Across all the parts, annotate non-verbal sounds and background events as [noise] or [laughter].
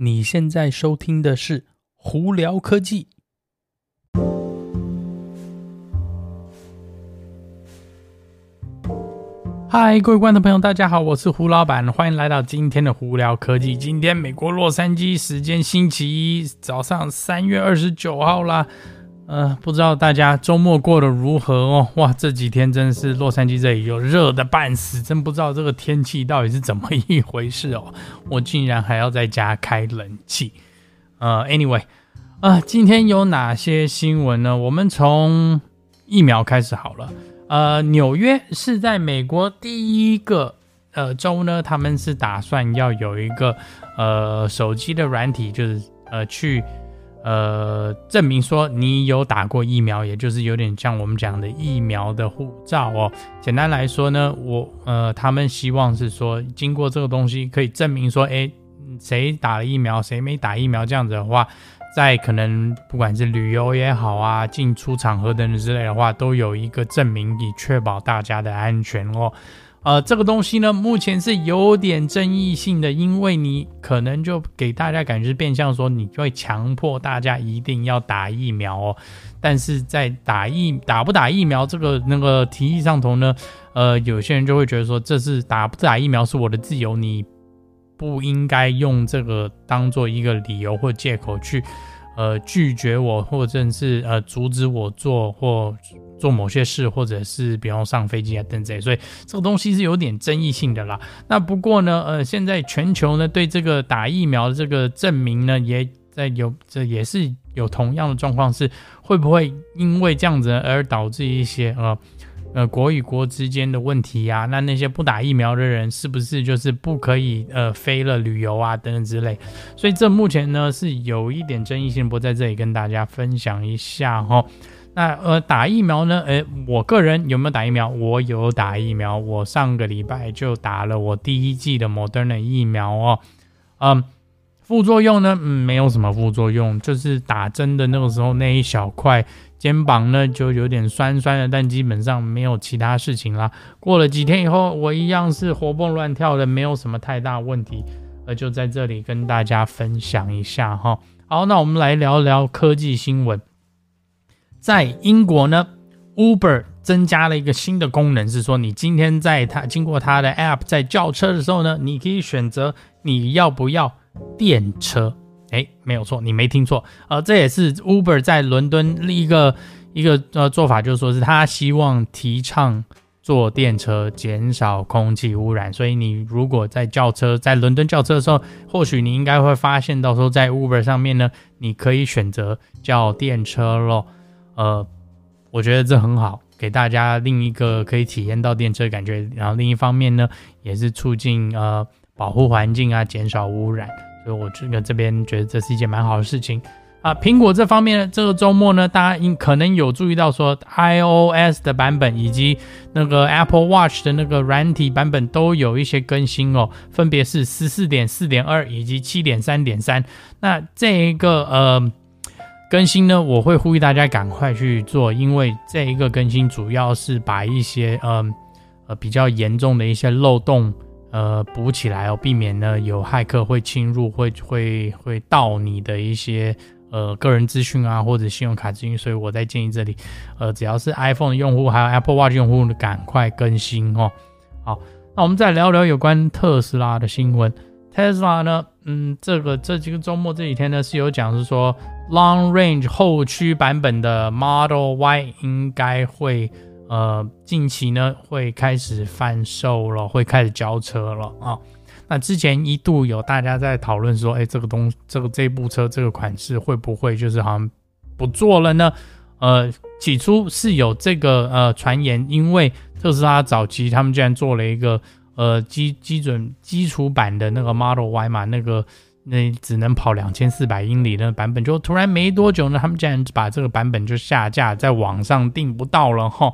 你现在收听的是《胡聊科技》。嗨，各位观众朋友，大家好，我是胡老板，欢迎来到今天的《胡聊科技》。今天美国洛杉矶时间星期一早上三月二十九号啦。呃，不知道大家周末过得如何哦？哇，这几天真是洛杉矶这里又热的半死，真不知道这个天气到底是怎么一回事哦。[laughs] 我竟然还要在家开冷气。呃，anyway，呃，今天有哪些新闻呢？我们从疫苗开始好了。呃，纽约是在美国第一个呃州呢，他们是打算要有一个呃手机的软体，就是呃去。呃，证明说你有打过疫苗，也就是有点像我们讲的疫苗的护照哦。简单来说呢，我呃，他们希望是说，经过这个东西可以证明说，诶，谁打了疫苗，谁没打疫苗，这样子的话，在可能不管是旅游也好啊，进出场合等等之类的话，都有一个证明，以确保大家的安全哦。呃，这个东西呢，目前是有点争议性的，因为你可能就给大家感觉是变相说，你就会强迫大家一定要打疫苗哦。但是在打疫打不打疫苗这个那个提议上头呢，呃，有些人就会觉得说，这是打不打疫苗是我的自由，你不应该用这个当做一个理由或借口去。呃，拒绝我，或者是呃阻止我做或做某些事，或者是比方上飞机啊等等，所以这个东西是有点争议性的啦。那不过呢，呃，现在全球呢对这个打疫苗的这个证明呢，也在有这也是有同样的状况，是会不会因为这样子而导致一些呃。呃，国与国之间的问题呀、那那些不打疫苗的人是不是就是不可以呃飞了旅游啊等等之类？所以这目前呢是有一点争议性，不在这里跟大家分享一下哈。那呃打疫苗呢？诶，我个人有没有打疫苗？我有打疫苗，我上个礼拜就打了我第一剂的 Moderna 疫苗哦。嗯，副作用呢？嗯，没有什么副作用，就是打针的那个时候那一小块。肩膀呢就有点酸酸的，但基本上没有其他事情啦。过了几天以后，我一样是活蹦乱跳的，没有什么太大问题。呃，就在这里跟大家分享一下哈。好，那我们来聊聊科技新闻。在英国呢，Uber 增加了一个新的功能，是说你今天在它经过它的 App 在叫车的时候呢，你可以选择你要不要电车。哎，没有错，你没听错，呃，这也是 Uber 在伦敦一个一个呃做法，就是说是他希望提倡坐电车，减少空气污染。所以你如果在叫车，在伦敦叫车的时候，或许你应该会发现到说，在 Uber 上面呢，你可以选择叫电车咯。呃，我觉得这很好，给大家另一个可以体验到电车的感觉。然后另一方面呢，也是促进呃保护环境啊，减少污染。所以我这个这边觉得这是一件蛮好的事情啊。苹果这方面呢，这个周末呢，大家应可能有注意到说，iOS 的版本以及那个 Apple Watch 的那个软体版本都有一些更新哦，分别是十四点四点二以及七点三点三。那这一个呃更新呢，我会呼吁大家赶快去做，因为这一个更新主要是把一些呃呃比较严重的一些漏洞。呃，补起来哦，避免呢有骇客会侵入，会会会盗你的一些呃个人资讯啊，或者信用卡资讯。所以我在建议这里，呃，只要是 iPhone 的用户，还有 Apple Watch 用户，赶快更新哦。好，那我们再聊聊有关特斯拉的新闻。特斯拉呢，嗯，这个这几个周末这几天呢是有讲是说，Long Range 后驱版本的 Model Y 应该会。呃，近期呢会开始贩售了，会开始交车了啊、那之前一度有大家在讨论说，哎，这个东这个这部车这个款式会不会就是好像不做了呢？呃，起初是有这个呃传言，因为特斯拉早期他们竟然做了一个呃基基准基础版的那个 Model Y 嘛，那个那只能跑两千四百英里的版本，就突然没多久呢，他们竟然把这个版本就下架，在网上订不到了哈。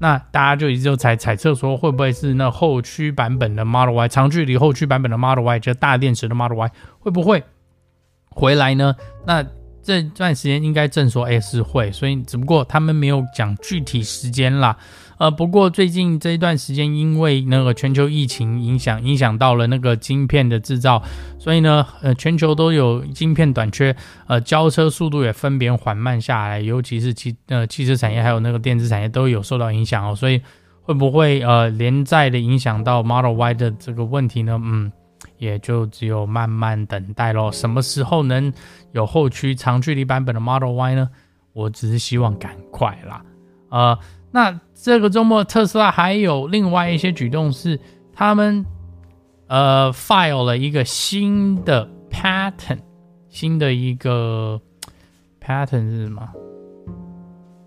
那大家就一直就猜猜测说，会不会是那后驱版本的 Model Y，长距离后驱版本的 Model Y，就大电池的 Model Y，会不会回来呢？那这段时间应该正说哎是会，所以只不过他们没有讲具体时间啦。呃，不过最近这一段时间，因为那个全球疫情影响，影响到了那个晶片的制造，所以呢，呃，全球都有晶片短缺，呃，交车速度也分别缓慢下来，尤其是汽呃汽车产业还有那个电子产业都有受到影响哦，所以会不会呃连带的影响到 Model Y 的这个问题呢？嗯，也就只有慢慢等待咯。什么时候能有后驱长距离版本的 Model Y 呢？我只是希望赶快啦，呃。那这个周末，特斯拉还有另外一些举动是，他们呃 file 了一个新的 patent，新的一个 patent 是什么？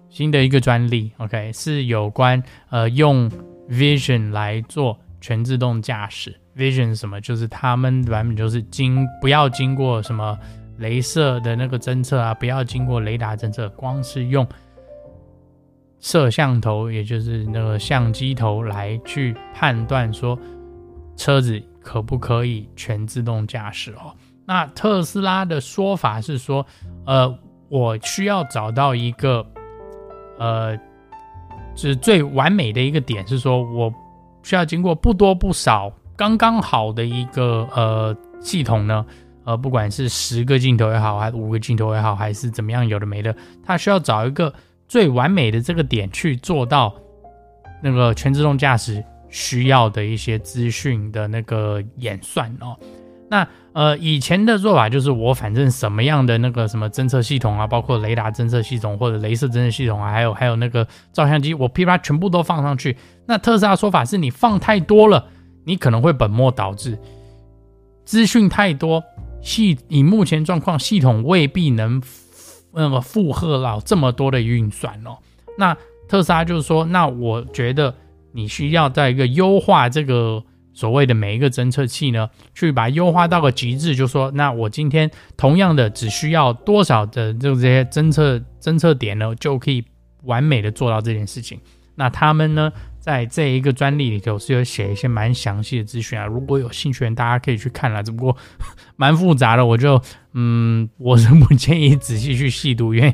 新的一个专利，OK，是有关呃用 Vision 来做全自动驾驶。Vision 什么？就是他们版本就是经不要经过什么镭射的那个侦测啊，不要经过雷达侦测，光是用。摄像头，也就是那个相机头来去判断说车子可不可以全自动驾驶哦。那特斯拉的说法是说，呃，我需要找到一个，呃，就是最完美的一个点，是说我需要经过不多不少，刚刚好的一个呃系统呢，呃，不管是十个镜头也好，还是五个镜头也好，还是怎么样，有的没的，它需要找一个。最完美的这个点去做到那个全自动驾驶需要的一些资讯的那个演算哦。那呃以前的做法就是我反正什么样的那个什么侦测系统啊，包括雷达侦测系统或者镭射侦测系统啊，还有还有那个照相机，我噼啪全部都放上去。那特斯拉说法是你放太多了，你可能会本末倒置，资讯太多，系以目前状况系统未必能。那个负荷到这么多的运算哦，那特斯拉就是说，那我觉得你需要在一个优化这个所谓的每一个侦测器呢，去把它优化到个极致，就说，那我今天同样的只需要多少的这些侦测侦测点呢，就可以完美的做到这件事情。那他们呢，在这一个专利里头是有写一些蛮详细的资讯啊，如果有兴趣的人，大家可以去看了。只不过蛮复杂的，我就嗯，我是不建议仔细去细读，因为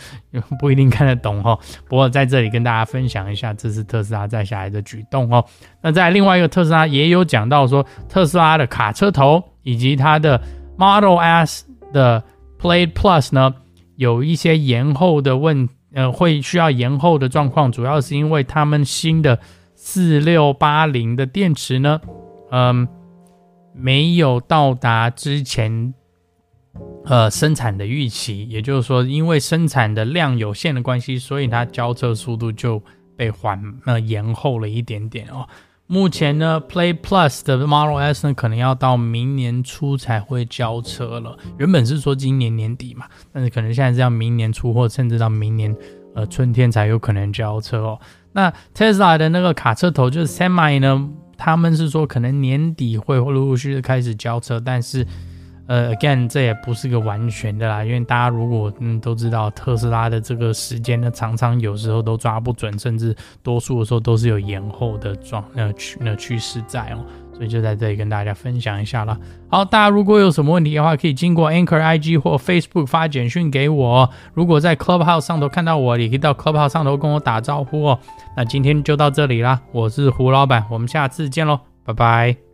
[laughs] 不一定看得懂哈。不过在这里跟大家分享一下，这是特斯拉再下来的举动哦。那在另外一个特斯拉也有讲到说，特斯拉的卡车头以及它的 Model S 的 Plaid Plus 呢，有一些延后的问。呃，会需要延后的状况，主要是因为他们新的四六八零的电池呢，嗯，没有到达之前呃生产的预期，也就是说，因为生产的量有限的关系，所以它交车速度就被缓呃延后了一点点哦。目前呢，Play Plus 的 Model S 呢，可能要到明年初才会交车了。原本是说今年年底嘛，但是可能现在是要明年初或甚至到明年呃春天才有可能交车哦。那 Tesla 的那个卡车头就是 Semi 呢，他们是说可能年底会陆陆续续开始交车，但是。呃，again，这也不是个完全的啦，因为大家如果嗯都知道特斯拉的这个时间呢，常常有时候都抓不准，甚至多数的时候都是有延后的状那趋那趋势在哦，所以就在这里跟大家分享一下啦。好，大家如果有什么问题的话，可以经过 Anchor IG 或 Facebook 发简讯给我。如果在 Clubhouse 上头看到我，也可以到 Clubhouse 上头跟我打招呼哦。那今天就到这里啦，我是胡老板，我们下次见喽，拜拜。